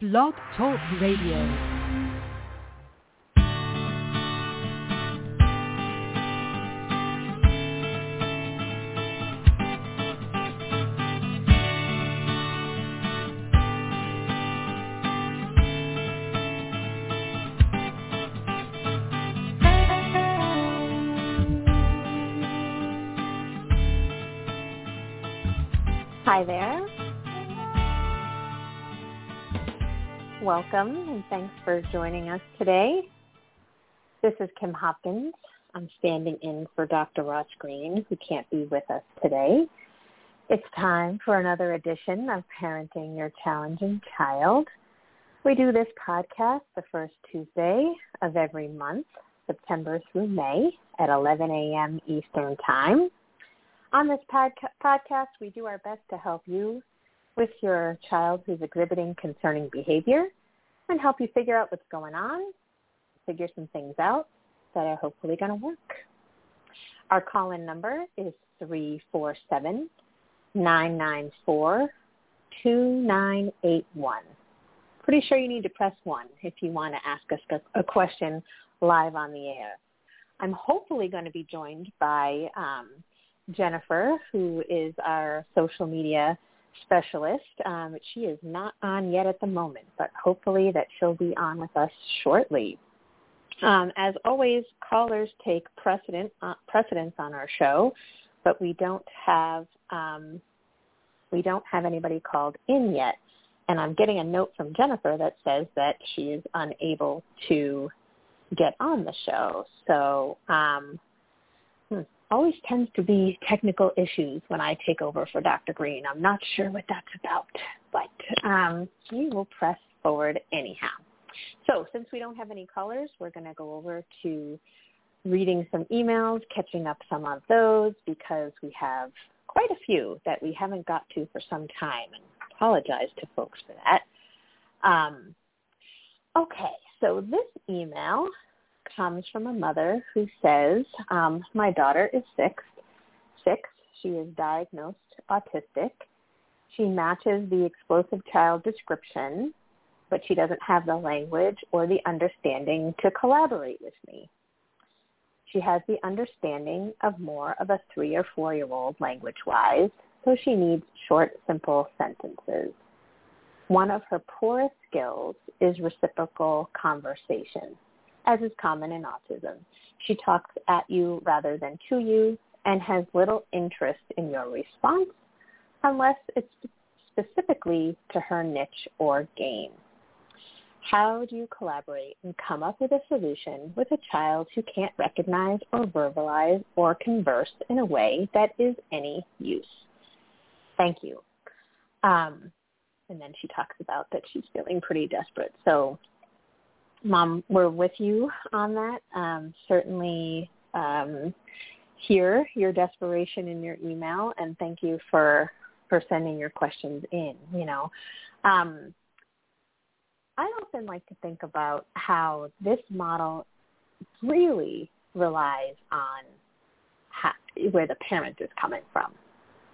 Blog Talk Radio. Welcome and thanks for joining us today. This is Kim Hopkins. I'm standing in for Dr. Ross Greene, who can't be with us today. It's time for another edition of Parenting Your Challenging Child. We do this podcast the first Tuesday of every month, September through May at 11 a.m. Eastern Time. On this podca- podcast, we do our best to help you with your child who's exhibiting concerning behavior and help you figure out what's going on, figure some things out that are hopefully going to work. Our call-in number is 347 994 2981. Pretty sure you need to press 1 if you want to ask us a question live on the air. I'm hopefully going to be joined by um, Jennifer, who is our social media specialist. Um, she is not on yet at the moment, but hopefully that she'll be on with us shortly. Um, as always, callers take precedent uh, precedence on our show, but we don't have um, we don't have anybody called in yet. And I'm getting a note from Jennifer that says that she is unable to get on the show. So um, always tends to be technical issues when I take over for Dr. Greene. I'm not sure what that's about, but um, we will press forward anyhow. So since we don't have any callers, we're going to go over to reading some emails, catching up some of those because we have quite a few that we haven't got to for some time and apologize to folks for that. Um, okay, so this email comes from a mother who says, um, my daughter is six. Six. She is diagnosed autistic. She matches the explosive child description, but she doesn't have the language or the understanding to collaborate with me. She has the understanding of more of a three or four-year-old language-wise, so she needs short, simple sentences. One of her poorest skills is reciprocal conversation as is common in autism. She talks at you rather than to you and has little interest in your response unless it's specifically to her niche or game. How do you collaborate and come up with a solution with a child who can't recognize or verbalize or converse in a way that is any use? Thank you. Um, and then she talks about that she's feeling pretty desperate. So Mom, we're with you on that. Um, certainly um, hear your desperation in your email, and thank you for for sending your questions in. You know, um, I often like to think about how this model really relies on how, where the parent is coming from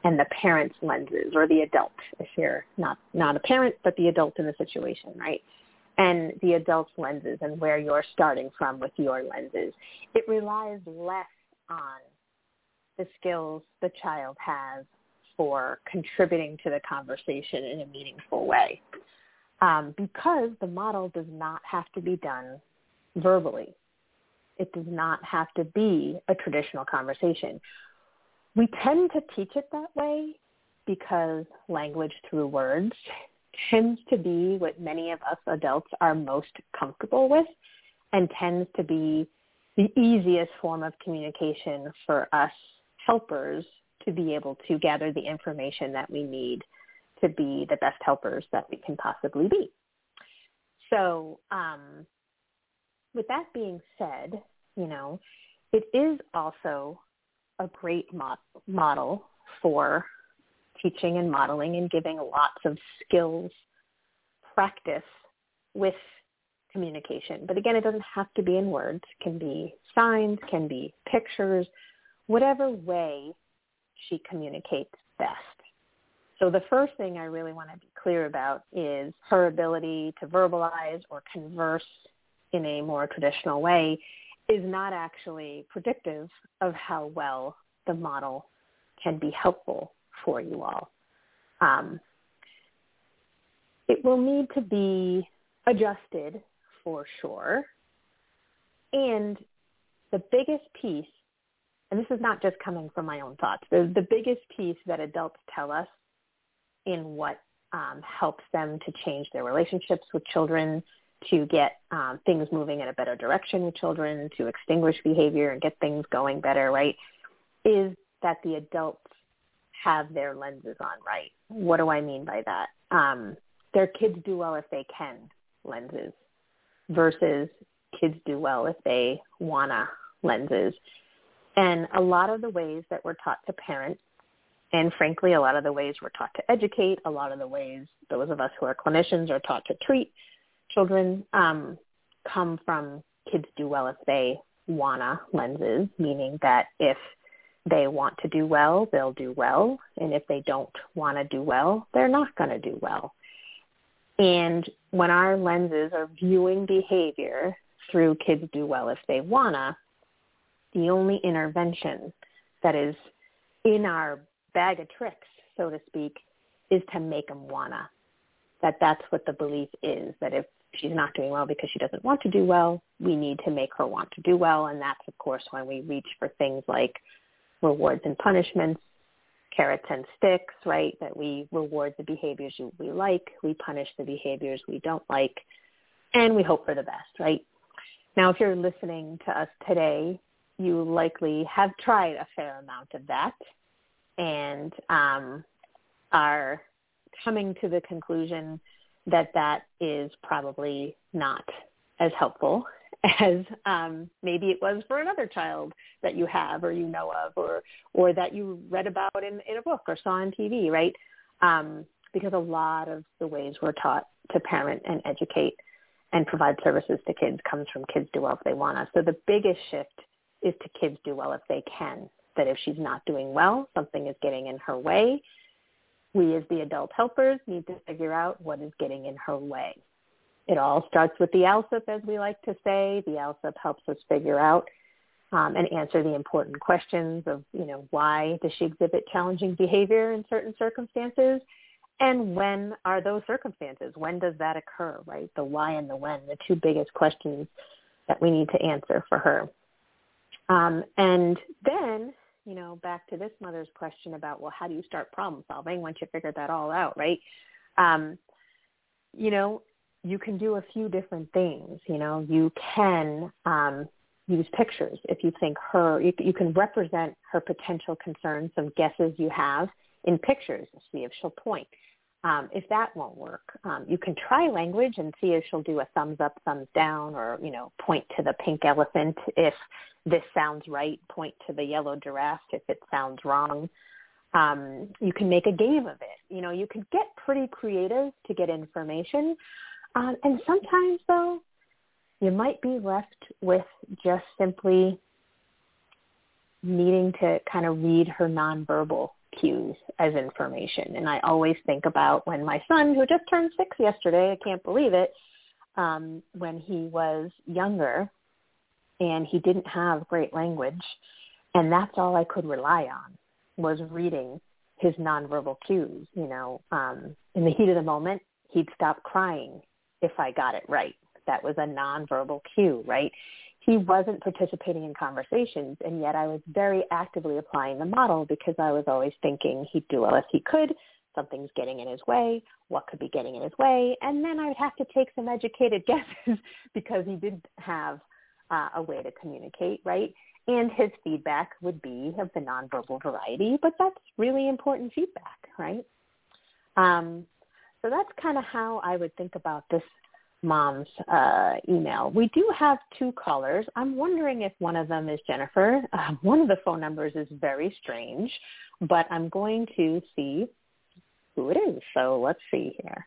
and the parent's lenses or the adult if you're not not a parent but the adult in the situation right and the adult's lenses and where you're starting from with your lenses. It relies less on the skills the child has for contributing to the conversation in a meaningful way. Um, because the model does not have to be done verbally. It does not have to be a traditional conversation. We tend to teach it that way because language through words tends to be what many of us adults are most comfortable with and tends to be the easiest form of communication for us helpers to be able to gather the information that we need to be the best helpers that we can possibly be. So um, with that being said, you know, it is also a great mo- model for teaching and modeling and giving lots of skills practice with communication. But again, it doesn't have to be in words. It can be signs, can be pictures, whatever way she communicates best. So the first thing I really want to be clear about is her ability to verbalize or converse in a more traditional way is not actually predictive of how well the model can be helpful for you all. Um, it will need to be adjusted for sure. And the biggest piece, and this is not just coming from my own thoughts, the, the biggest piece that adults tell us in what um, helps them to change their relationships with children, to get um, things moving in a better direction with children, to extinguish behavior and get things going better, right, is that the adults have their lenses on right. What do I mean by that? Um, their kids do well if they can lenses versus kids do well if they wanna lenses. And a lot of the ways that we're taught to parent, and frankly, a lot of the ways we're taught to educate, a lot of the ways those of us who are clinicians are taught to treat children um, come from kids do well if they wanna lenses, meaning that if they want to do well, they'll do well. And if they don't want to do well, they're not going to do well. And when our lenses are viewing behavior through kids do well if they wanna, the only intervention that is in our bag of tricks, so to speak, is to make them wanna. That that's what the belief is, that if she's not doing well because she doesn't want to do well, we need to make her want to do well. And that's, of course, when we reach for things like rewards and punishments, carrots and sticks, right? That we reward the behaviors we like, we punish the behaviors we don't like, and we hope for the best, right? Now, if you're listening to us today, you likely have tried a fair amount of that and um, are coming to the conclusion that that is probably not as helpful as um, maybe it was for another child that you have or you know of or or that you read about in, in a book or saw on TV, right? Um, because a lot of the ways we're taught to parent and educate and provide services to kids comes from kids do well if they want us. So the biggest shift is to kids do well if they can. That if she's not doing well, something is getting in her way. We as the adult helpers need to figure out what is getting in her way it all starts with the ALSUP, as we like to say. The ALSUP helps us figure out um, and answer the important questions of, you know, why does she exhibit challenging behavior in certain circumstances? And when are those circumstances? When does that occur, right? The why and the when, the two biggest questions that we need to answer for her. Um, and then, you know, back to this mother's question about, well, how do you start problem solving once you figure that all out, right? Um, you know, you can do a few different things. You know, you can um, use pictures if you think her, you, you can represent her potential concerns, some guesses you have in pictures see if she'll point. Um, if that won't work, um, you can try language and see if she'll do a thumbs up, thumbs down, or you know, point to the pink elephant if this sounds right. Point to the yellow giraffe if it sounds wrong. Um, you can make a game of it. You know, you can get pretty creative to get information. Um, and sometimes, though, you might be left with just simply needing to kind of read her nonverbal cues as information. And I always think about when my son, who just turned six yesterday, I can't believe it, um, when he was younger and he didn't have great language, and that's all I could rely on was reading his nonverbal cues. You know, um, in the heat of the moment, he'd stop crying if I got it right. That was a nonverbal cue, right? He wasn't participating in conversations, and yet I was very actively applying the model because I was always thinking he'd do well if he could. Something's getting in his way. What could be getting in his way? And then I would have to take some educated guesses because he didn't have uh, a way to communicate, right? And his feedback would be of the nonverbal variety, but that's really important feedback, right? Um, so that's kind of how I would think about this mom's uh, email. We do have two callers. I'm wondering if one of them is Jennifer. Uh, one of the phone numbers is very strange, but I'm going to see who it is. So let's see here.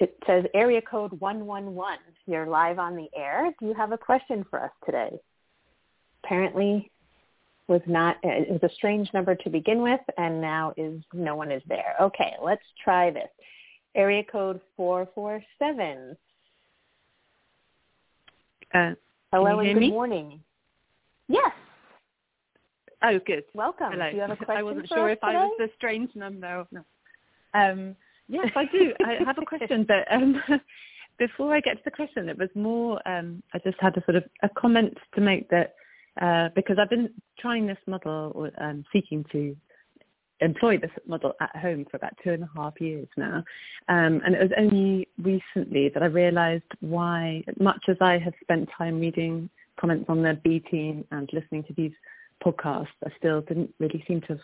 It says area code 111. You're live on the air. Do you have a question for us today? Apparently was not, it was a strange number to begin with, and now is no one is there. Okay, let's try this. Area code 447. Uh, Hello and good me? morning. Yes. Oh, good. Welcome. Hello. Do you have a question I wasn't sure if I was the strange number not. Um, yes, I do. I have a question, but um, before I get to the question, it was more. Um, I just had a sort of a comment to make that uh, because I've been trying this model or um, seeking to employ this model at home for about two and a half years now. Um, and it was only recently that I realised why, much as I have spent time reading comments on the B team and listening to these podcasts, I still didn't really seem to have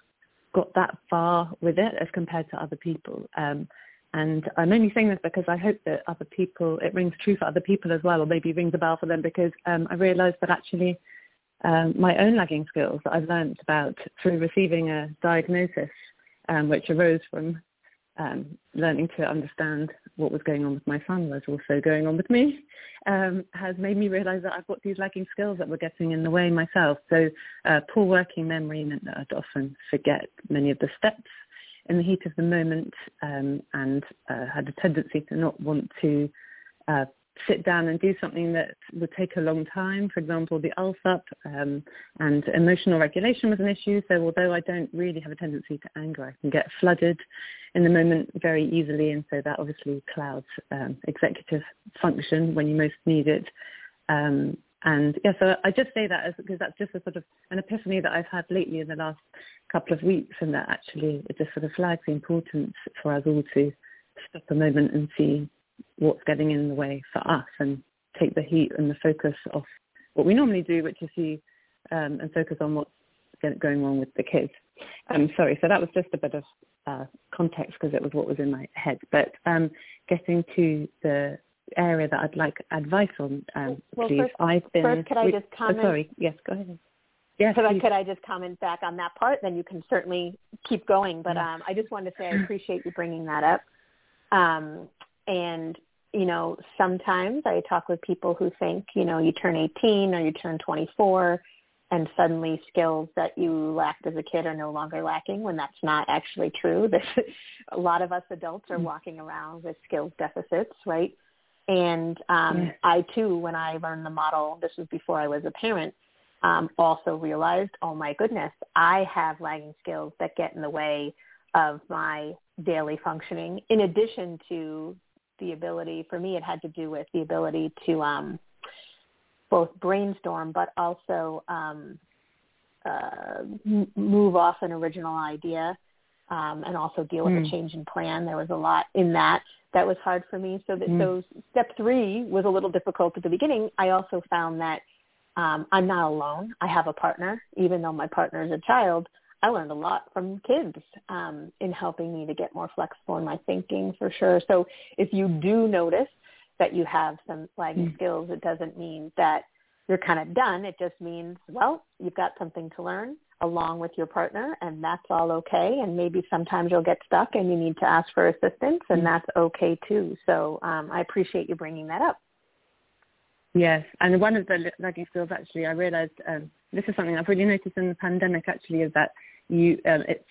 got that far with it as compared to other people. Um, and I'm only saying this because I hope that other people, it rings true for other people as well, or maybe rings a bell for them because um, I realised that actually um, my own lagging skills that I've learnt about through receiving a diagnosis, um, which arose from um, learning to understand what was going on with my son was also going on with me, um, has made me realise that I've got these lagging skills that were getting in the way myself. So uh, poor working memory meant that I'd often forget many of the steps in the heat of the moment um, and uh, had a tendency to not want to uh, sit down and do something that would take a long time, for example, the ALSUP, um, and emotional regulation was an issue. So although I don't really have a tendency to anger, I can get flooded in the moment very easily, and so that obviously clouds um, executive function when you most need it. Um, and yeah, so I just say that as, because that's just a sort of an epiphany that I've had lately in the last couple of weeks, and that actually it just sort of flags the importance for us all to stop a moment and see what's getting in the way for us and take the heat and the focus off what we normally do, which is see um, and focus on what's going wrong with the kids. Um, sorry, so that was just a bit of uh, context because it was what was in my head. But um, getting to the area that I'd like advice on, um, Well, please. first- I've been. first, could I just oh, comment? sorry. Yes, go ahead. Yes, Could I, could I just comment back on that part? Then you can certainly keep going. But um, I just wanted to say I appreciate you bringing that up. Um, and you know, sometimes I talk with people who think, you know, you turn 18 or you turn 24 and suddenly skills that you lacked as a kid are no longer lacking when that's not actually true. This, a lot of us adults are Mm. walking around with skills deficits, right? And um. I too, when I learned the model, this was before I was a parent, um, also realized, oh my goodness, I have lagging skills that get in the way of my daily functioning. In addition to the ability, for me, it had to do with the ability to um, both brainstorm, but also um, uh, m- move off an original idea, um, and also deal with Mm. a change in plan. There was a lot in that that was hard for me. So that Mm. so step three was a little difficult at the beginning. I also found that um, I'm not alone. I have a partner, even though my partner is a child. I learned a lot from kids um, in helping me to get more flexible in my thinking for sure. So if you do notice that you have some lagging Mm. skills, it doesn't mean that you're kind of done. It just means, well, you've got something to learn along with your partner and that's all okay. And maybe sometimes you'll get stuck and you need to ask for assistance and Mm. that's okay too. So um, I appreciate you bringing that up. Yes, and one of the lagging skills actually, I realised um, this is something I've really noticed in the pandemic actually is that you um, it's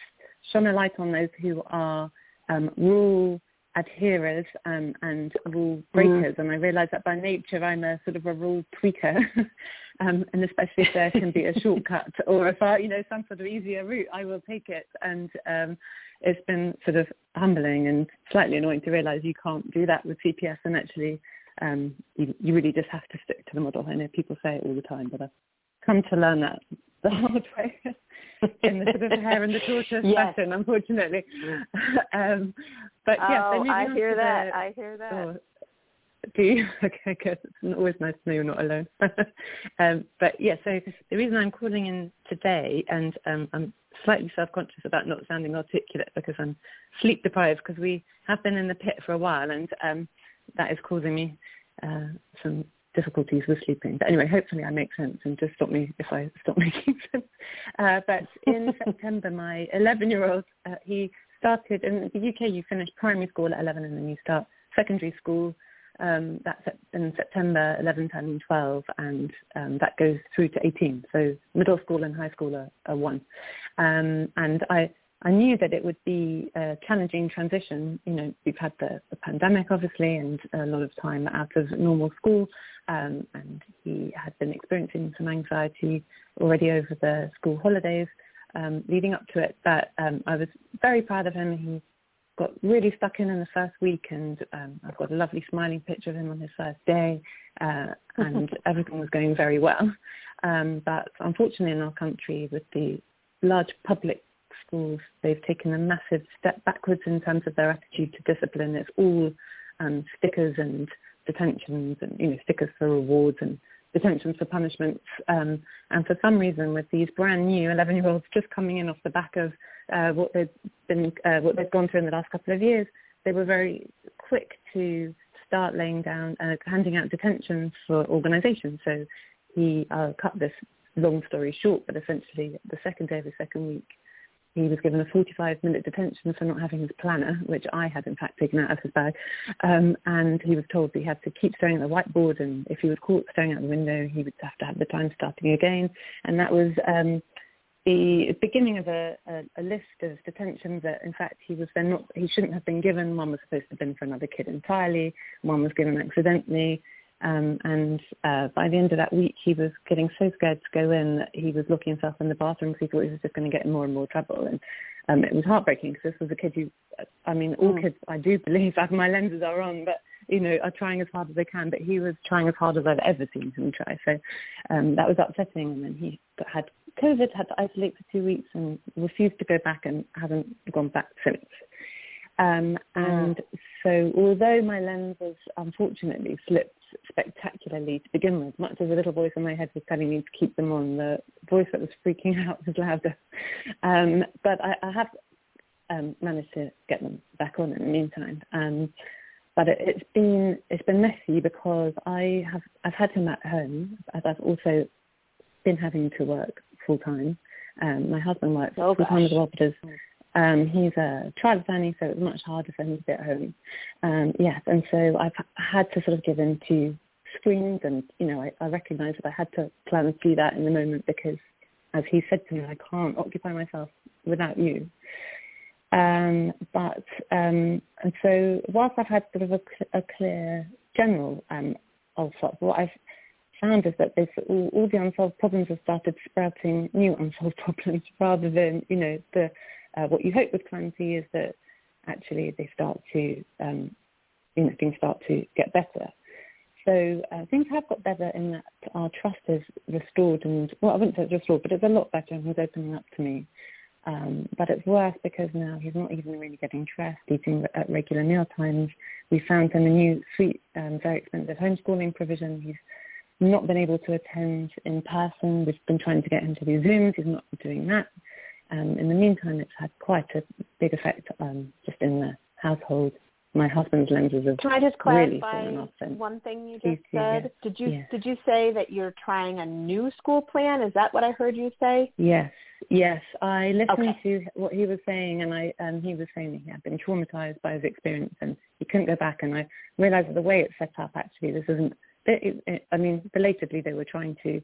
shone a light on those who are um, rule adherers um, and rule breakers, and I realise that by nature I'm a sort of a rule tweaker, um, and especially if there can be a shortcut or if I, you know some sort of easier route, I will take it, and um, it's been sort of humbling and slightly annoying to realise you can't do that with CPS, and actually um, you, you really just have to stick to the model. I know people say it all the time, but I've come to learn that the hard way in the sort of hare and the tortoise Yes. fashion, unfortunately. um, but yeah, oh, moving I hear that. the- I hear that. Oh, do you? Okay, good. It's always nice to know you're not alone. um, but yeah, so the reason I'm calling in today, and um, I'm slightly self-conscious about not sounding articulate because I'm sleep deprived because we have been in the pit for a while, and um, that is causing me uh, some difficulties with sleeping. But anyway, hopefully I make sense and just stop me if I stop making sense. Uh, but in September, my 11-year-old, uh, he started in the UK. You finish primary school at 11 and then you start secondary school Um, that's in September, 11 turning 12, and um, that goes through to 18. So middle school and high school are, are one. Um, and I, I knew that it would be a challenging transition. You know, we've had the, the pandemic, obviously, and a lot of time out of normal school. Um, and he had been experiencing some anxiety already over the school holidays um, leading up to it. But um, I was very proud of him. He got really stuck in in the first week, and um, I've got a lovely smiling picture of him on his first day, uh, and everything was going very well. Um, but unfortunately, in our country, with the large public schools, they've taken a massive step backwards in terms of their attitude to discipline. It's all um, stickers and detentions, and you know, stickers for rewards and detentions for punishments. Um, and for some reason, with these brand new 11-year-olds just coming in off the back of uh, what they've been, uh, what they've gone through in the last couple of years, they were very quick to start laying down, uh, handing out detentions for organisations. So he uh, cut this long story short, but essentially the second day of the second week, he was given a 45-minute detention for not having his planner, which I had in fact taken out of his bag. Um, and he was told he had to keep staring at the whiteboard, and if he was caught staring out the window, he would have to have the time starting again. And that was um, the beginning of a, a, a list of detentions that, in fact, he was then not. He shouldn't have been given. One was supposed to have been for another kid entirely. One was given accidentally. Um, and uh, by the end of that week, he was getting so scared to go in that he was looking himself in the bathroom because he thought he was just going to get in more and more trouble. And um, it was heartbreaking because this was a kid who, I mean, all mm. kids, I do believe, my lenses are on, but you know, are trying as hard as they can. But he was trying as hard as I've ever seen him try. So um, that was upsetting. And then he had COVID, had to isolate for two weeks, and refused to go back and hasn't gone back since. Um, and mm. so although my lenses unfortunately slipped spectacularly to begin with, much as a little voice in my head was telling me to keep them on, the voice that was freaking out was louder. Um, but I, I have um, managed to get them back on in the meantime. Um, but it, it's been it's been messy because I have I've had him at home, but I've also been having to work full time. Um, my husband works oh, full time as well because um, he's a trial attorney, so it was much harder for him to be at home. Um, yes, and so I've had to sort of give in to screens, and you know, I, I recognise that I had to plan to do that in the moment because, as he said to me, I can't occupy myself without you. Um, but um, and so whilst I've had sort of a, a clear general um, ALSUP, what I've found is that all, all the unsolved problems have started sprouting new unsolved problems rather than you know the uh, what you hope with clemency is that actually they start to, um, you know, things start to get better. So uh, things have got better in that our trust is restored and, well, I wouldn't say it's restored, but it's a lot better and he's opening up to me. Um, but it's worse because now he's not even really getting dressed, eating at regular meal times. We found him a new, sweet, um, very expensive homeschooling provision. He's not been able to attend in person. We've been trying to get him to do Zooms. He's not doing that. Um, in the meantime, it's had quite a big effect um, just in the household. My husband's lenses have Can I just clarify really one thing you just said? Did you yes. did you say that you're trying a new school plan? Is that what I heard you say? Yes, yes. I listened okay. to what he was saying, and I um, he was saying that he had been traumatized by his experience, and he couldn't go back. And I realized that the way it's set up, actually, this isn't. It, it, I mean, belatedly, they were trying to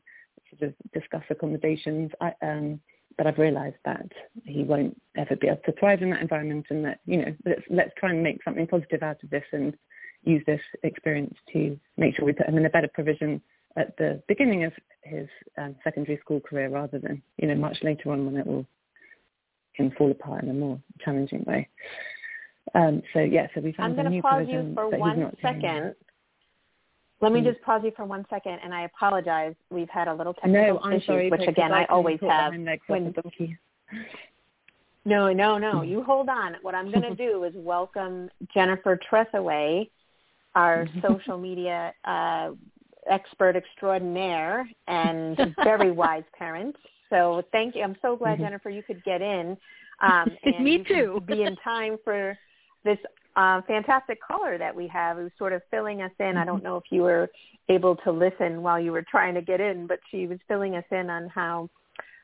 sort of discuss accommodations. I, um, but I've realised that he won't ever be able to thrive in that environment, and that you know let's let's try and make something positive out of this and use this experience to make sure we put him in a better provision at the beginning of his um, secondary school career rather than you know much later on when it will can fall apart in a more challenging way. Um, so yeah, so we found I'm going to pause you for one second one he's not second. Let me mm. just pause you for one second, and I apologize. We've had a little technical no, I'm issues, sorry, which again I always have. When, no, no, no. You hold on. What I'm going to do is welcome Jennifer Trethewey, our social media uh, expert extraordinaire and very wise parent. So thank you. I'm so glad, mm-hmm. Jennifer, you could get in. Um, Me too. be in time for this uh, fantastic caller that we have who's sort of filling us in. I don't mm-hmm. know if you were able to listen while you were trying to get in, but she was filling us in on how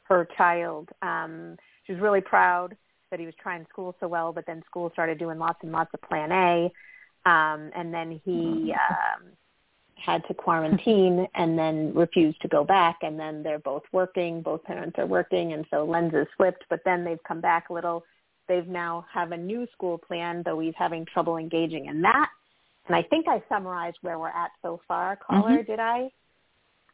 her child, um, she was really proud that he was trying school so well, but then school started doing lots and lots of plan A. um, and then he um, had to quarantine and then refused to go back. And then they're both working. Both parents are working, and so lenses flipped. But then they've come back a little. They've now have a new school plan, though he's having trouble engaging in that. And I think I summarized where we're at so far. Caller, Mhm. did I?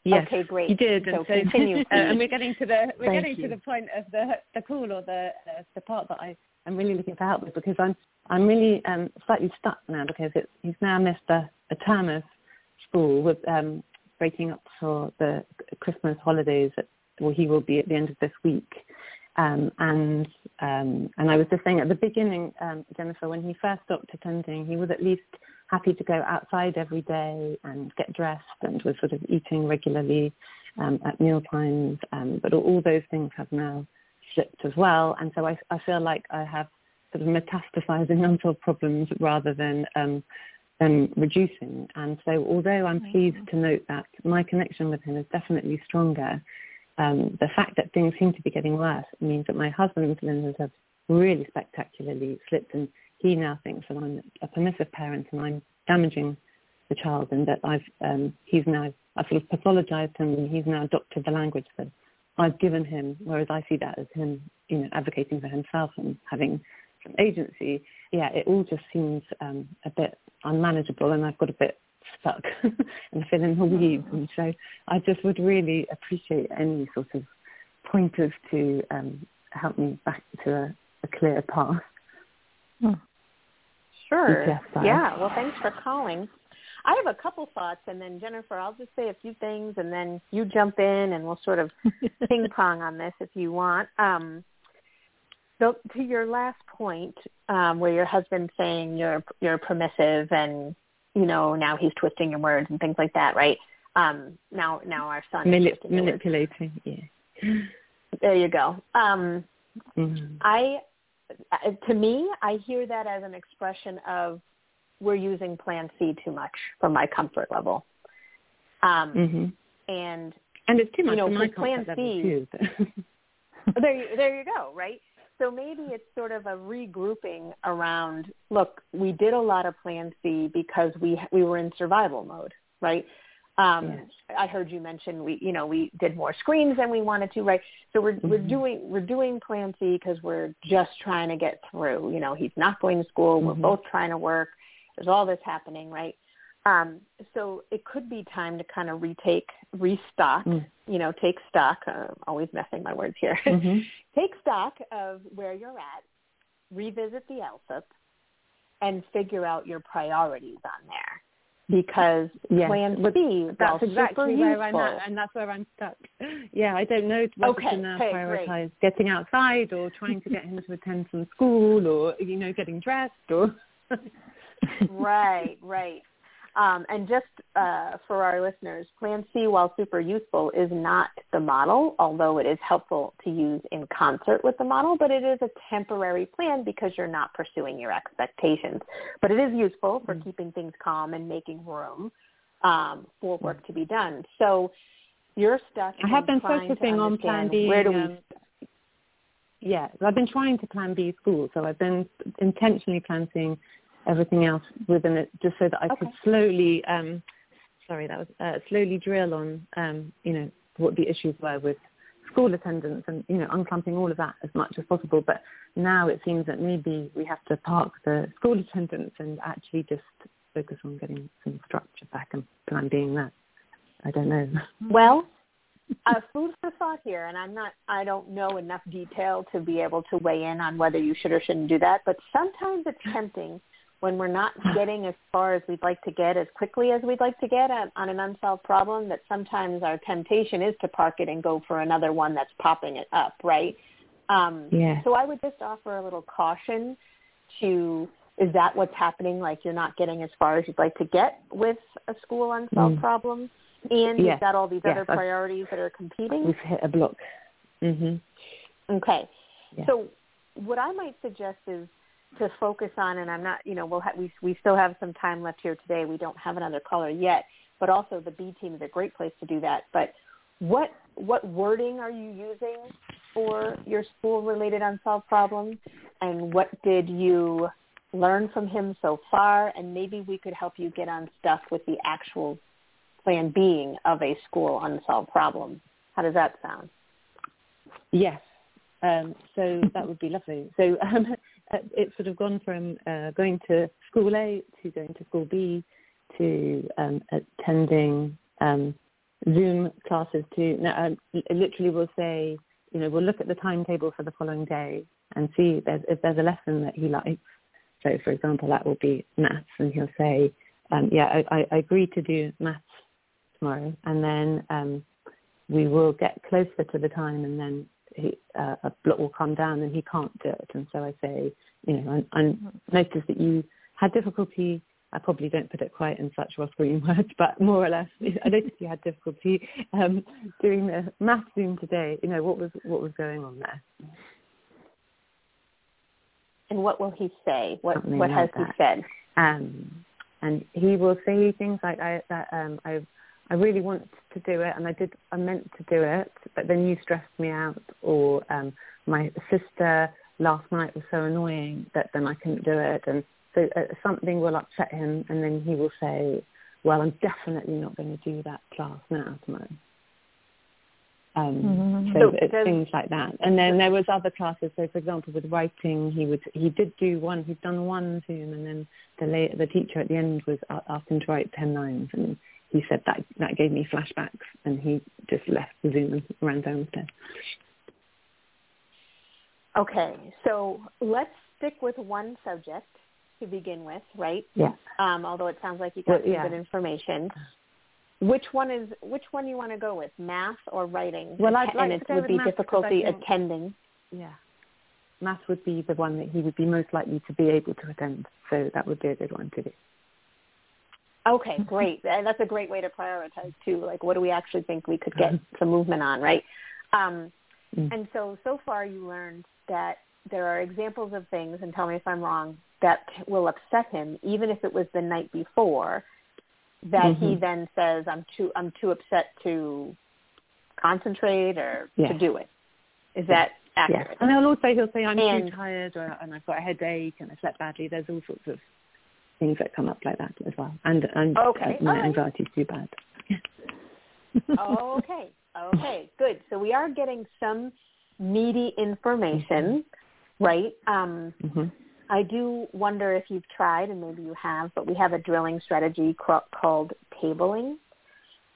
Yes, Okay, great. You did, So and so, continue, uh, and we're getting to the we're Thank getting you. to the point of the the call or the uh, the part that I am really looking for help with because I'm I'm really um, slightly stuck now because it's he's now missed a, a term of school with um, breaking up for the Christmas holidays. At, well, he will be at the end of this week. Um, and um, and I was just saying at the beginning, um, Jennifer, when he first stopped attending, he was at least happy to go outside every day and get dressed and was sort of eating regularly um, at meal times. Um, but all, those things have now slipped as well. And so I, I feel like I have sort of metastasizing unsolved problems rather than um, reducing. And so although I'm pleased to note that my connection with him is definitely stronger, um, the fact that things seem to be getting worse means that my husband's lenses have really spectacularly slipped and he now thinks that I'm a permissive parent and I'm damaging the child and that I've um, he's now I've sort of pathologized him and he's now adopted the language that I've given him, whereas I see that as him, you know, advocating for himself and having some agency. Yeah, it all just seems um, a bit unmanageable and I've got a bit stuck and fill in the weeds. And so I just would really appreciate any sort of pointers to um, help me back to a, a clear path. Sure. Yeah. Well, thanks for calling. I have a couple thoughts, and then Jennifer, I'll just say a few things, and then you jump in, and we'll sort of ping pong on this if you want. Um, so to your last point, um, where your husband's saying you're you're permissive, and you know now he's twisting your words and things like that, right? Um, now now our son is Manip- twisting your words. manipulating, yeah. There you go. Um, Mhm. I, uh, to me, I hear that as an expression of we're using Plan C too much for my comfort level. Um, Mhm. And And it's too much You know, for my Plan C- too. there, you- there you go, right? So maybe it's sort of a regrouping around. Look, we did a lot of Plan C because we we were in survival mode, right? Um, Yes. I heard you mention we, you know, we did more screens than we wanted to, right? So we're we're Mhm. doing we're doing Plan C because we're just trying to get through. You know, he's not going to school. We're Mhm. both trying to work. There's all this happening, right? Um, so it could be time to kind of retake, restock. Mm. You know, take stock. Uh, always messing my words here. Mhm. take stock of where you're at, revisit the ALSUP, and figure out your priorities on there. Because Yes. Plan B That's exactly where I'm at, and that's where I'm stuck. Yeah, I don't know whether Okay, to now okay, prioritize getting outside or trying to get him to attend some school or you know getting dressed or. right, right. Um, and just uh, for our listeners, Plan C, while super useful, is not the model, although it is helpful to use in concert with the model, but it is a temporary plan because you're not pursuing your expectations. But it is useful for Mm. keeping things calm and making room um, for work to be done. So you're stuck. I have been focusing on Plan B. Where do we um, yeah, I've been trying to Plan B school, so I've been intentionally planting everything else within it, just so that I could slowly, um, sorry, that was uh, slowly drill on, um, you know, what the issues were with school attendance and you know unclumping all of that as much as possible. But now it seems that maybe we have to park the school attendance and actually just focus on getting some structure back and Plan being that. I don't know. Well, uh, food for thought here, and I'm not, I don't know enough detail to be able to weigh in on whether you should or shouldn't do that. But sometimes it's tempting when we're not getting as far as we'd like to get as quickly as we'd like to get on, on an unsolved problem. That sometimes our temptation is to park it and go for another one that's popping it up, right? Um, Yeah. So I would just offer a little caution to is that what's happening? Like you're not getting as far as you'd like to get with a school unsolved Mm. problem, and Yes. you've got all these Yes, other I've- priorities that are competing. We've hit a block. Mhm. Okay. Yeah. So what I might suggest is to focus on, and I'm not, you know, we'll ha- we we still have some time left here today. We don't have another caller yet, but also the B team is a great place to do that. But what what wording are you using for your school related unsolved problems, and what did you learn from him so far, and maybe we could help you get on stuff with the actual plan being of a school unsolved problem. How does that sound? Yes. Um, so that would be lovely. So um, it's sort of gone from uh, going to school A to going to school B to um, attending um, Zoom classes to now, um, literally we'll say, you know, we'll look at the timetable for the following day and see if there's, if there's a lesson that he likes. So, for example, that will be maths, and he'll say, um, yeah, I, I agree to do maths tomorrow, and then um, we will get closer to the time, and then he, uh, a block will come down, and he can't do it. And so I say, you know, I, I noticed that you had difficulty I probably don't put it quite in such Ross-Greene words, but more or less, I noticed you had difficulty um, doing the math Zoom today. You know, what was what was going on there? And what will he say? What Something what like has that. he said? Um, and he will say things like, "I that um, I I really want to do it, and I did I meant to do it, but then you stressed me out, or um, my sister last night was so annoying that then I couldn't do it, and so uh, something will upset him, and then he will say, "Well, I'm definitely not going to do that class now tomorrow." Um, mm-hmm. So, so it's things like that. And then there was other classes. So, for example, with writing, he would he did do one. He'd done one Zoom, and then the la- the teacher at the end was asked him to write ten lines, and he said that that gave me flashbacks, and he just left the Zoom and ran downstairs. Okay, so let's stick with one subject to begin with, right? Yeah. Um, although it sounds like you got well, some yeah. good information. Which one is which one you want to go with, math or writing? Well, I'd like and it would be difficulty think, attending. Yeah, math would be the one that he would be most likely to be able to attend. So that would be a good one to do. Okay, great. and that's a great way to prioritize too. Like, what do we actually think we could get some movement on, right? Um, mm. And so, so far, you learned that there are examples of things, and tell me if I'm wrong, that will upset him, even if it was the night before, that mm-hmm. he then says, "I'm too I'm too upset to concentrate or yes. to do it." Is that accurate? Yes. And he'll also he'll say, "I'm and, too tired," or "and I've got a headache," and I slept badly. There's all sorts of things that come up like that as well, and and okay. my right. anxiety's too bad. okay, okay, good. So we are getting some meaty information, mm-hmm. right? Um, mm-hmm. I do wonder if you've tried, and maybe you have, but we have a drilling strategy called tabling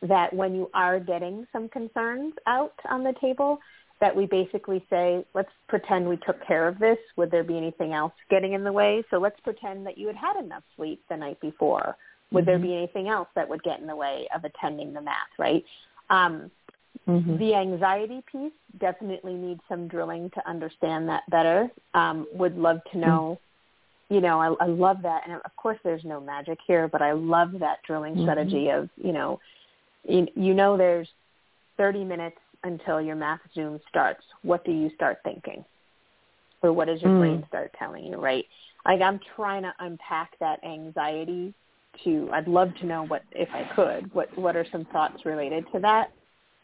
that when you are getting some concerns out on the table, that we basically say, let's pretend we took care of this. Would there be anything else getting in the way? So let's pretend that you had had enough sleep the night before. Would mm-hmm. there be anything else that would get in the way of attending the math, right? Um, mm-hmm. The anxiety piece definitely needs some drilling to understand that better. Um, would love to know you know, I, I love that. And of course, there's no magic here, but I love that drilling mm-hmm. strategy of, you know, you, you know, there's 30 minutes until your math Zoom starts. What do you start thinking? Or what does your mm. brain start telling you, right? Like I'm trying to unpack that anxiety to, I'd love to know what, if I could, what, what are some thoughts related to that?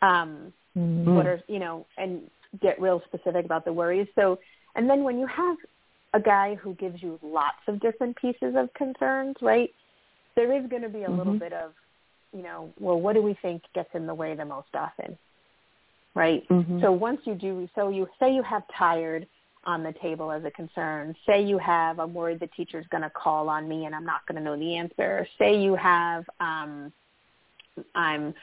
Um, mm-hmm. What are, you know, and get real specific about the worries. So, and then when you have a guy who gives you lots of different pieces of concerns, right? There is going to be a mm-hmm. little bit of, you know, well, what do we think gets in the way the most often, right? Mm-hmm. So once you do, so you say you have tired on the table as a concern. Say you have, I'm worried the teacher's going to call on me and I'm not going to know the answer. Say you have, um, I'm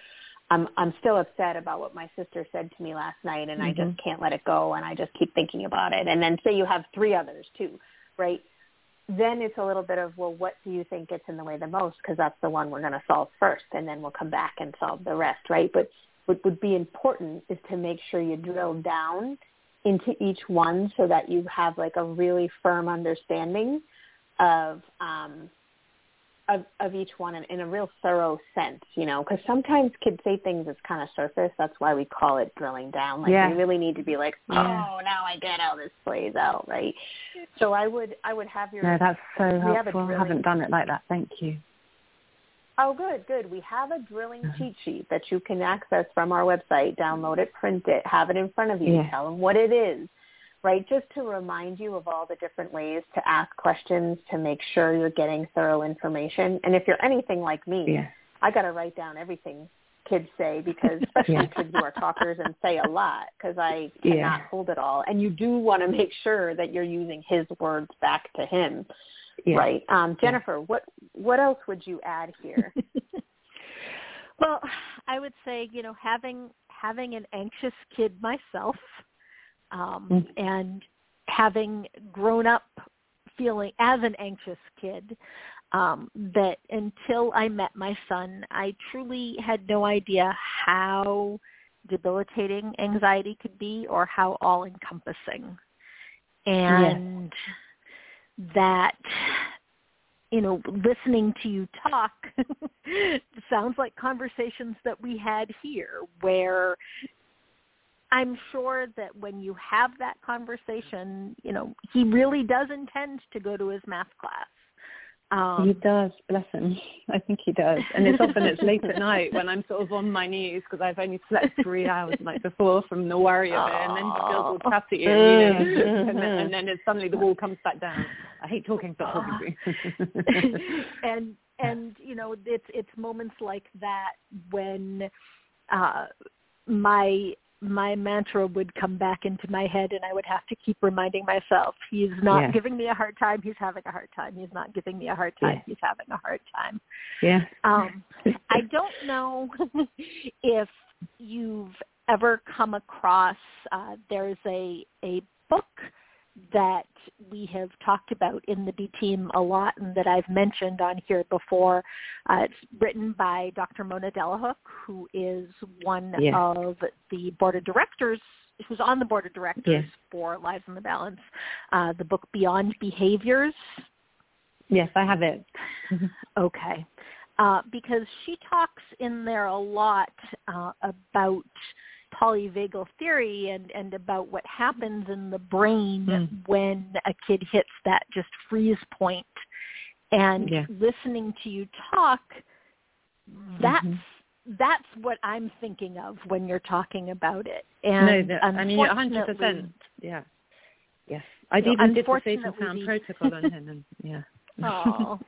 I'm I'm still upset about what my sister said to me last night and mm-hmm. I just mm-hmm. can't let it go and I just keep thinking about it. And then say you have three others too, right? Then it's a little bit of, well, what do you think gets in the way the most? Because that's the one we're going to solve first and then we'll come back and solve the rest, right? But what would be important is to make sure you drill down into each one so that you have like a really firm understanding of um, of, of each one in, in a real thorough sense, you know, because sometimes kids say things as kind of surface. That's why we call it drilling down. Like yeah. you really need to be like, oh, yeah. now I get how this plays out, right? So I would, I would have your. No, that's so helpful. I haven't done it like that. Thank you. Oh, good, good. We have a drilling cheat sheet that you can access from our website. Download it, print it, have it in front of you. Yeah. Tell them what it is, right? Just to remind you of all the different ways to ask questions to make sure you're getting thorough information. And if you're anything like me, Yeah. I got to write down everything kids say because especially Yeah. kids who are talkers and say a lot because I cannot Yeah. hold it all. And you do want to make sure that you're using his words back to him, Yeah. right? Um, Jennifer, what what else would you add here? Well, I would say, you know, having having an anxious kid myself, um, Mm. and having grown up feeling as an anxious kid, um, that until I met my son, I truly had no idea how debilitating anxiety could be or how all encompassing. And that you know, listening to you talk sounds like conversations that we had here where I'm sure that when you have that conversation, you know, he really does intend to go to his math class. Um, he does, bless him. I think he does. And it's often it's late at night when I'm sort of on my knees because I've only slept three hours the night before from the worry of it, and then he feels all chatty, and, you know, and, then, and then suddenly the wall comes back down. I hate talking, but talking and and you know it's it's moments like that when uh my my mantra would come back into my head and I would have to keep reminding myself he's not Yeah. giving me a hard time he's having a hard time he's not giving me a hard time Yeah. he's having a hard time yeah. um I don't know if you've ever come across uh there's a a that we have talked about in the B team a lot and that I've mentioned on here before. Uh, it's written by Dr. Mona Delahooke, who is one Yes. of the board of directors, who's on the board of directors Yes. for Lives in the Balance. Uh, the book Beyond Behaviors. Yes, I have it. Okay. Uh, because she talks in there a lot uh, about polyvagal theory and, and about what happens in the brain Mm. when a kid hits that just freeze point. And Yeah. listening to you talk, that's Mhm. that's what I'm thinking of when you're talking about it. no, And that, I mean, a 100 percent. Yeah. Yes. I even did the unfortunately, sound protocol on him, and yeah. Oh.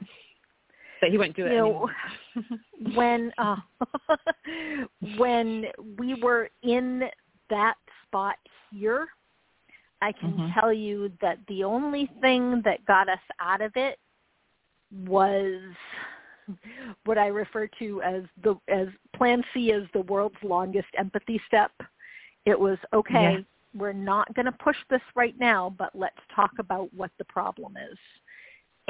But he won't do it you know, when uh, when we were in that spot here, I can Mhm. tell you that the only thing that got us out of it was what I refer to as the as Plan C as the world's longest empathy step. It was okay. Yeah. We're not going to push this right now, but let's talk about what the problem is.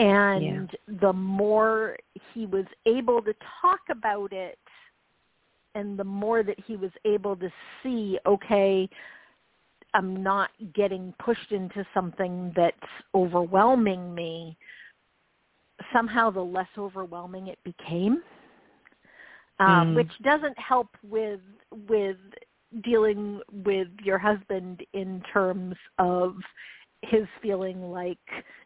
And the more he was able to talk about it and the more that he was able to see, okay, I'm not getting pushed into something that's overwhelming me, somehow the less overwhelming it became. Um, Mm. which doesn't help with with dealing with your husband in terms of his feeling like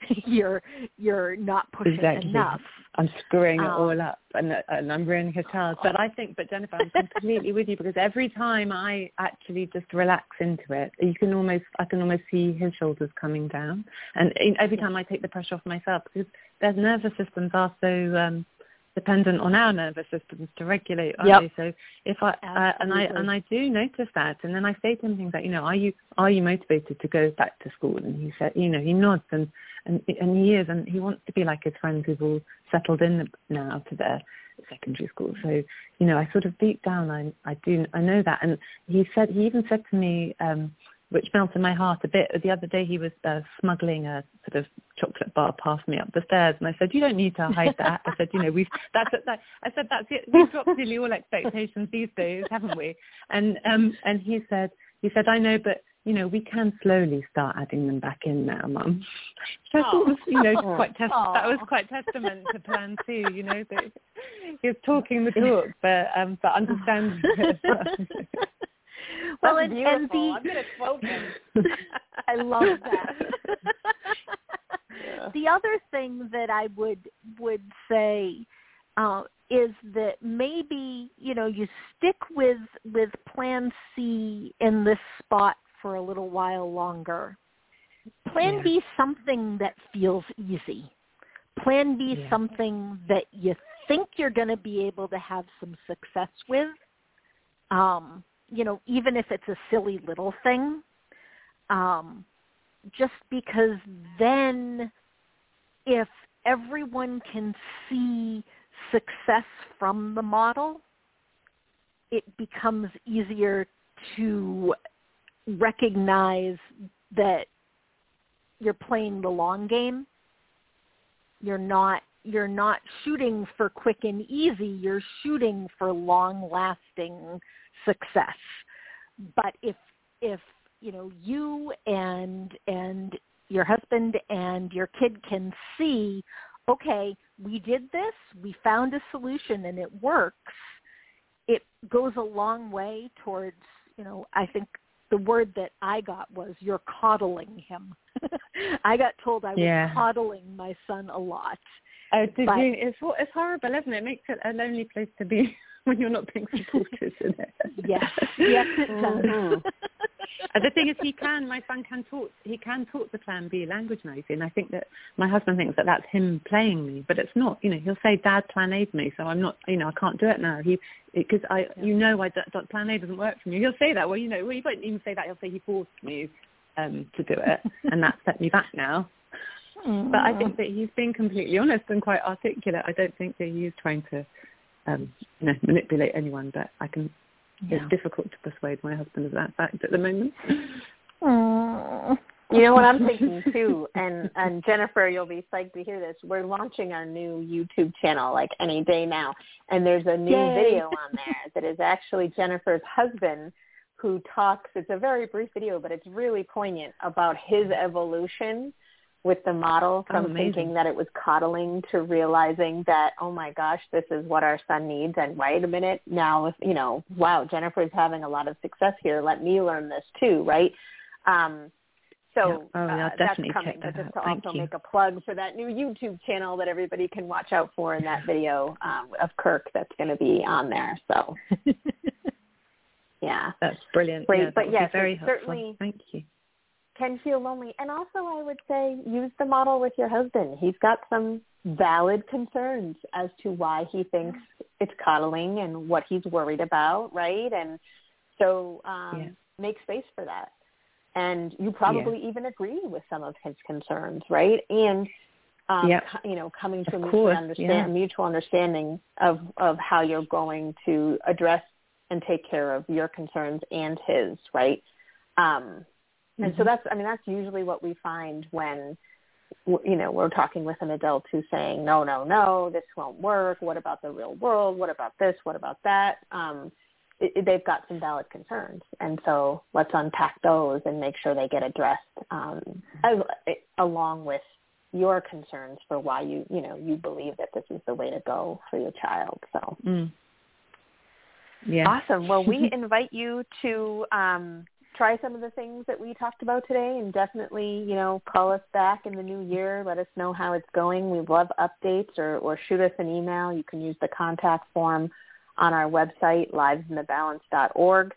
you're you're not pushing Exactly. enough. I'm screwing it Um, all up and and I'm ruining his child. But I think, but Jennifer, I'm completely with you because every time I actually just relax into it, you can almost I can almost see his shoulders coming down, and every time I take the pressure off myself because their nervous systems are so um, dependent on our nervous systems to regulate, aren't Yep. they? So if I uh, and I and I do notice that, and then I say to him things like, you know, are you are you motivated to go back to school? And he said, you know, he nods and and and he is, and he wants to be like his friends who've all settled in now to their secondary school. So you know, I sort of deep down, I I do I know that, and he said he even said to me. um which melted my heart a bit. The other day he was uh, smuggling a sort of chocolate bar past me up the stairs, and I said, "You don't need to hide that." I said, "You know, we've that's that." I said, "That's it. We've dropped nearly all expectations these days, haven't we?" And um, and he said, he said, "I know, but you know, we can slowly start adding them back in now, Mum." So I thought was, you know, quite tes- that was quite testament to Plan Two. You know, that he was talking the talk, but um, but understanding. well. That's and, and the I'm gonna. I love that. The other thing that I would would say uh, is that maybe you know you stick with with Plan C in this spot for a little while longer, Plan Yeah. B something that feels easy. Plan B Yeah. something that you think you're going to be able to have some success with. Um, you know, even if it's a silly little thing. Um, just because then if everyone can see success from the model, it becomes easier to recognize that you're playing the long game. You're not you're not shooting for quick and easy, you're shooting for long lasting success. But if if you know you and and your husband and your kid can see, okay, we did this, we found a solution and it works, it goes a long way towards, you know, I think the word that I got was you're coddling him. I got told I was Yeah. coddling my son a lot. Oh, did But- you? It's it's horrible, isn't it? It makes it a lonely place to be when you're not being supported. Isn't it? Yes, yes, it does. Uh, the thing is, he can. My son can talk. He can talk the Plan B language now. And I think that my husband thinks that that's him playing me, but it's not. You know, he'll say Dad Plan A to me, so I'm not. You know, I can't do it now. He because I, you know, I that Plan A doesn't work for me. He'll say that. Well, you know, well, he won't even say that. He'll say he forced me um, to do it, and that set me back now. But I think that he's being completely honest and quite articulate. I don't think that he's trying to, um, you know, manipulate anyone. But I can. Yeah. It's difficult to persuade my husband of that fact at the moment. You know what I'm thinking too, and and Jennifer, you'll be psyched to hear this. We're launching our new YouTube channel like any day now, and there's a new Yay. video on there that is actually Jennifer's husband who talks. It's a very brief video, but it's really poignant about his evolution with the model from amazing. thinking that it was coddling to realizing that oh my gosh, this is what our son needs, and wait a minute, now if you know, wow, Jennifer's having a lot of success here. Let me learn this too, right? Um, so Yeah. Oh, uh, that's definitely coming. check But that just to Thank also you. make a plug for that new YouTube channel that everybody can watch out for in that video um, of Kirk that's going to be on there. So yeah, That's brilliant. Great, Yeah, but yes, be very certainly- Thank you. Can feel lonely. And also, I would say use the model with your husband. He's got some valid concerns as to why he thinks it's coddling and what he's worried about, right? And so um, Yeah. make space for that. And you probably even agree with some of his concerns, right? And um, Yep. you know, coming to Of a mutual, understand, yeah. mutual understanding of of how you're going to address and take care of your concerns and his, right? Um, and so Mhm. that's, I mean, that's usually what we find when, you know, we're talking with an adult who's saying, no, no, no, this won't work. What about the real world? What about this? What about that? Um, it, it- they've got some valid concerns. And so let's unpack those and make sure they get addressed um, as, along with your concerns for why you, you know, you believe that this is the way to go for your child. So Mm. Yeah. Awesome. Well, we invite you to um, try some of the things that we talked about today, and definitely, you know, call us back in the new year. Let us know how it's going. We love updates, or, or shoot us an email. You can use the contact form on our website, livesinthebalance.org.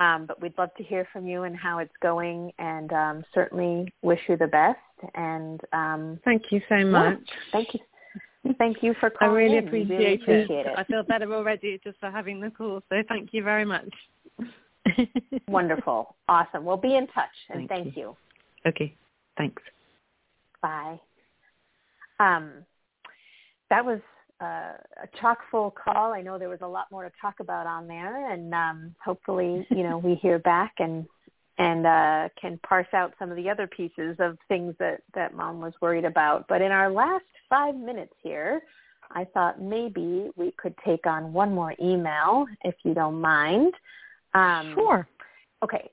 Um, but we'd love to hear from you and how it's going, and um, certainly wish you the best. And um, Thank you so much. thank you, thank you for calling. I really in. We appreciate, appreciate it. I feel better already just for having the call. So thank you very much. Wonderful, awesome. We'll be in touch, and Thank thank you. Okay. Thanks. Bye. Um, that was uh, a chock full call. I know there was a lot more to talk about on there, and um, hopefully, you know, we hear back and and uh, can parse out some of the other pieces of things that that mom was worried about. But in our last five minutes here, I thought maybe we could take on one more email, if you don't mind. Um, Sure. Okay.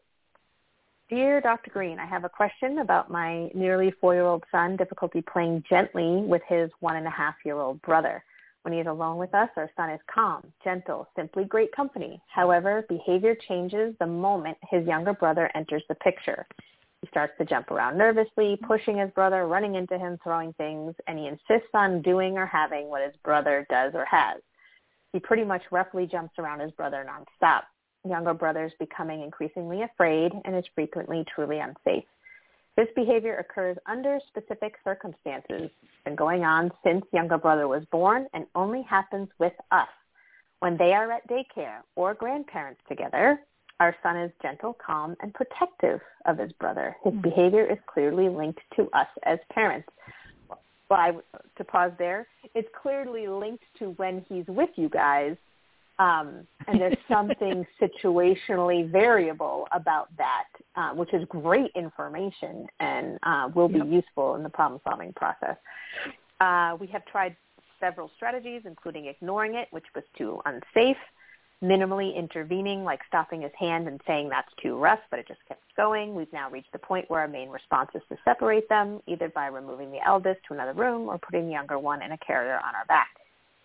Dear Dr. Greene, I have a question about my nearly four-year-old son difficulty playing gently with his one and a half year old brother. When he is alone with us, our son is calm, gentle, simply great company. However, behavior changes the moment his younger brother enters the picture. He starts to jump around nervously, pushing his brother, running into him, throwing things, and he insists on doing or having what his brother does or has. He pretty much roughly jumps around his brother nonstop younger brother is becoming increasingly afraid and is frequently truly unsafe. This behavior occurs under specific circumstances and going on since younger brother was born and only happens with us. When they are at daycare or grandparents together, our son is gentle, calm, and protective of his brother. His mm-hmm. behavior is clearly linked to us as parents. Well, I, to pause there, it's clearly linked to when he's with you guys, um, and there's something situationally variable about that, uh, which is great information and uh, will be yep. useful in the problem-solving process. Uh, we have tried several strategies, including ignoring it, which was too unsafe minimally intervening, like stopping his hand and saying that's too rough, but it just kept going. We've now reached the point where our main response is to separate them, either by removing the eldest to another room or putting the younger one in a carrier on our back.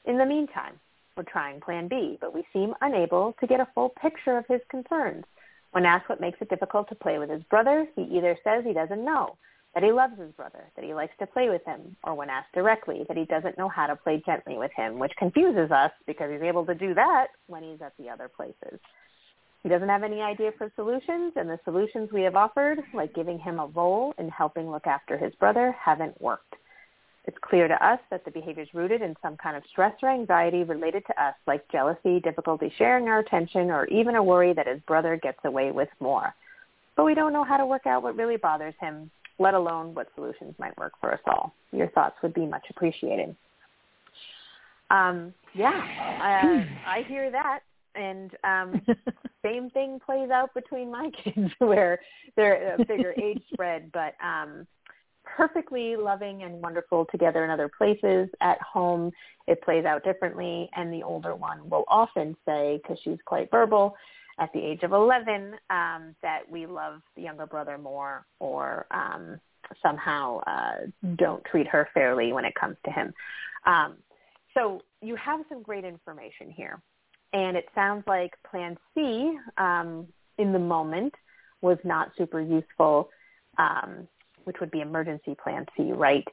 In the meantime, we're trying Plan B, but we seem unable to get a full picture of his concerns. When asked what makes it difficult to play with his brother, he either says he doesn't know, that he loves his brother, that he likes to play with him, or when asked directly, that he doesn't know how to play gently with him, which confuses us because he's able to do that when he's at the other places. He doesn't have any idea for solutions, and the solutions we have offered, like giving him a role in helping look after his brother, haven't worked. It's clear to us that the behavior is rooted in some kind of stress or anxiety related to us, like jealousy, difficulty sharing our attention, or even a worry that his brother gets away with more. But we don't know how to work out what really bothers him, let alone what solutions might work for us all. Your thoughts would be much appreciated. Um, yeah, uh, I hear that. And um, same thing plays out between my kids where they're a bigger age spread, but um, perfectly loving and wonderful together in other places. At home, it plays out differently. And the older one will often say, because she's quite verbal, at the age of 11 um, that we love the younger brother more or um, somehow uh, don't treat her fairly when it comes to him. Um, so you have some great information here. And it sounds like Plan C um, in the moment was not super useful, um, which would be Emergency Plan C, right?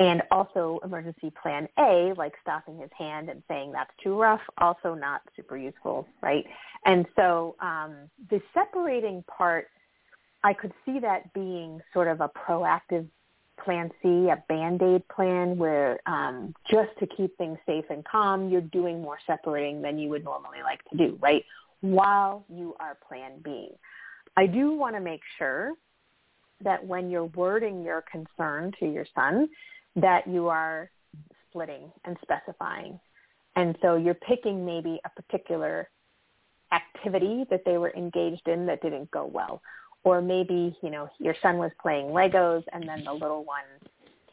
and also emergency plan A, like stopping his hand and saying that's too rough, also not super useful, right? And so um, the separating part, I could see that being sort of a proactive plan C, a band-aid plan where um, just to keep things safe and calm, you're doing more separating than you would normally like to do, right? While you are plan B. I do want to make sure that when you're wording your concern to your son, that you are splitting and specifying. And so you're picking maybe a particular activity that they were engaged in that didn't go well. Or maybe, you know, your son was playing Legos and then the little one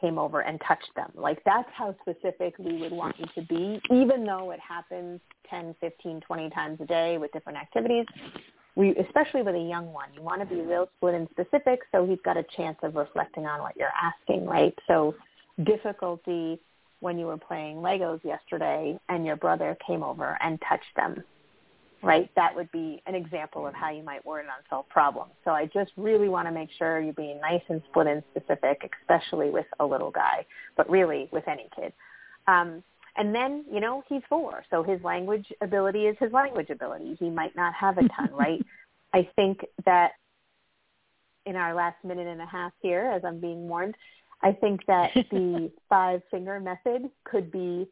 came over and touched them. Like that's how specific we would want you to be, even though it happens 10, 15, 20 times a day with different activities. We, especially with a young one, you want to be real split and specific so he's got a chance of reflecting on what you're asking, right? So difficulty when you were playing Legos yesterday and your brother came over and touched them, right? That would be an example of how you might word an unsolved problem. So I just really want to make sure you're being nice and split and specific, especially with a little guy, but really with any kid. Um, and then, you know, he's four, so his language ability is his language ability. He might not have a ton, right? I think that in our last minute and a half here, as I'm being warned, I think that the five finger method could be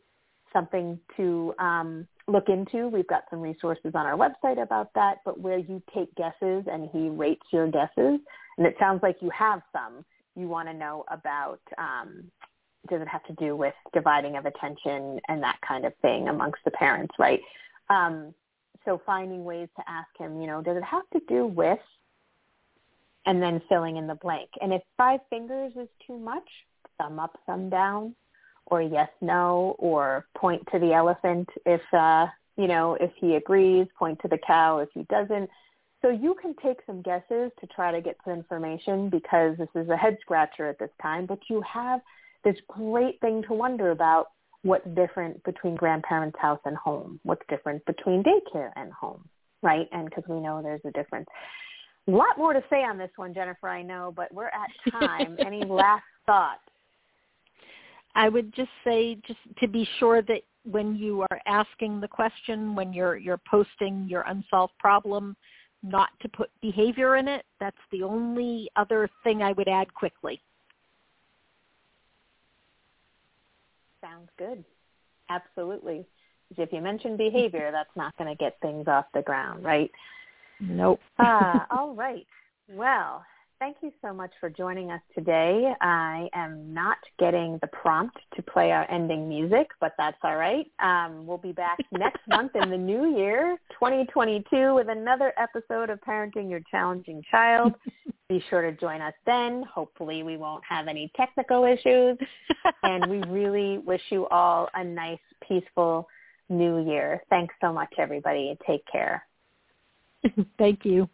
something to um, look into. We've got some resources on our website about that, but where you take guesses and he rates your guesses, and it sounds like you have some. You want to know about um, does it have to do with dividing of attention and that kind of thing amongst the parents, right? Um, so finding ways to ask him, you know, does it have to do with and then filling in the blank. And if five fingers is too much, thumb up, thumb down, or yes, no, or point to the elephant if, uh, you know, if he agrees, point to the cow if he doesn't. So you can take some guesses to try to get some information because this is a head scratcher at this time, but you have this great thing to wonder about what's different between grandparents' house and home, what's different between daycare and home, right? And because we know there's a difference. A lot more to say on this one, Jennifer, I know, but we're at time. Any last thoughts? I would just say just to be sure that when you are asking the question, when you're you're posting your unsolved problem, not to put behavior in it. That's the only other thing I would add quickly. Sounds good. Absolutely. If you mention behavior, that's not going to get things off the ground, right? Nope. ah, all right. Well, thank you so much for joining us today. I am not getting the prompt to play our ending music, but that's all right. Um, we'll be back next month in the new year, 2022, with another episode of Parenting Your Challenging Child. Be sure to join us then. Hopefully we won't have any technical issues. and we really wish you all a nice, peaceful new year. Thanks so much, everybody. Take care. Thank you.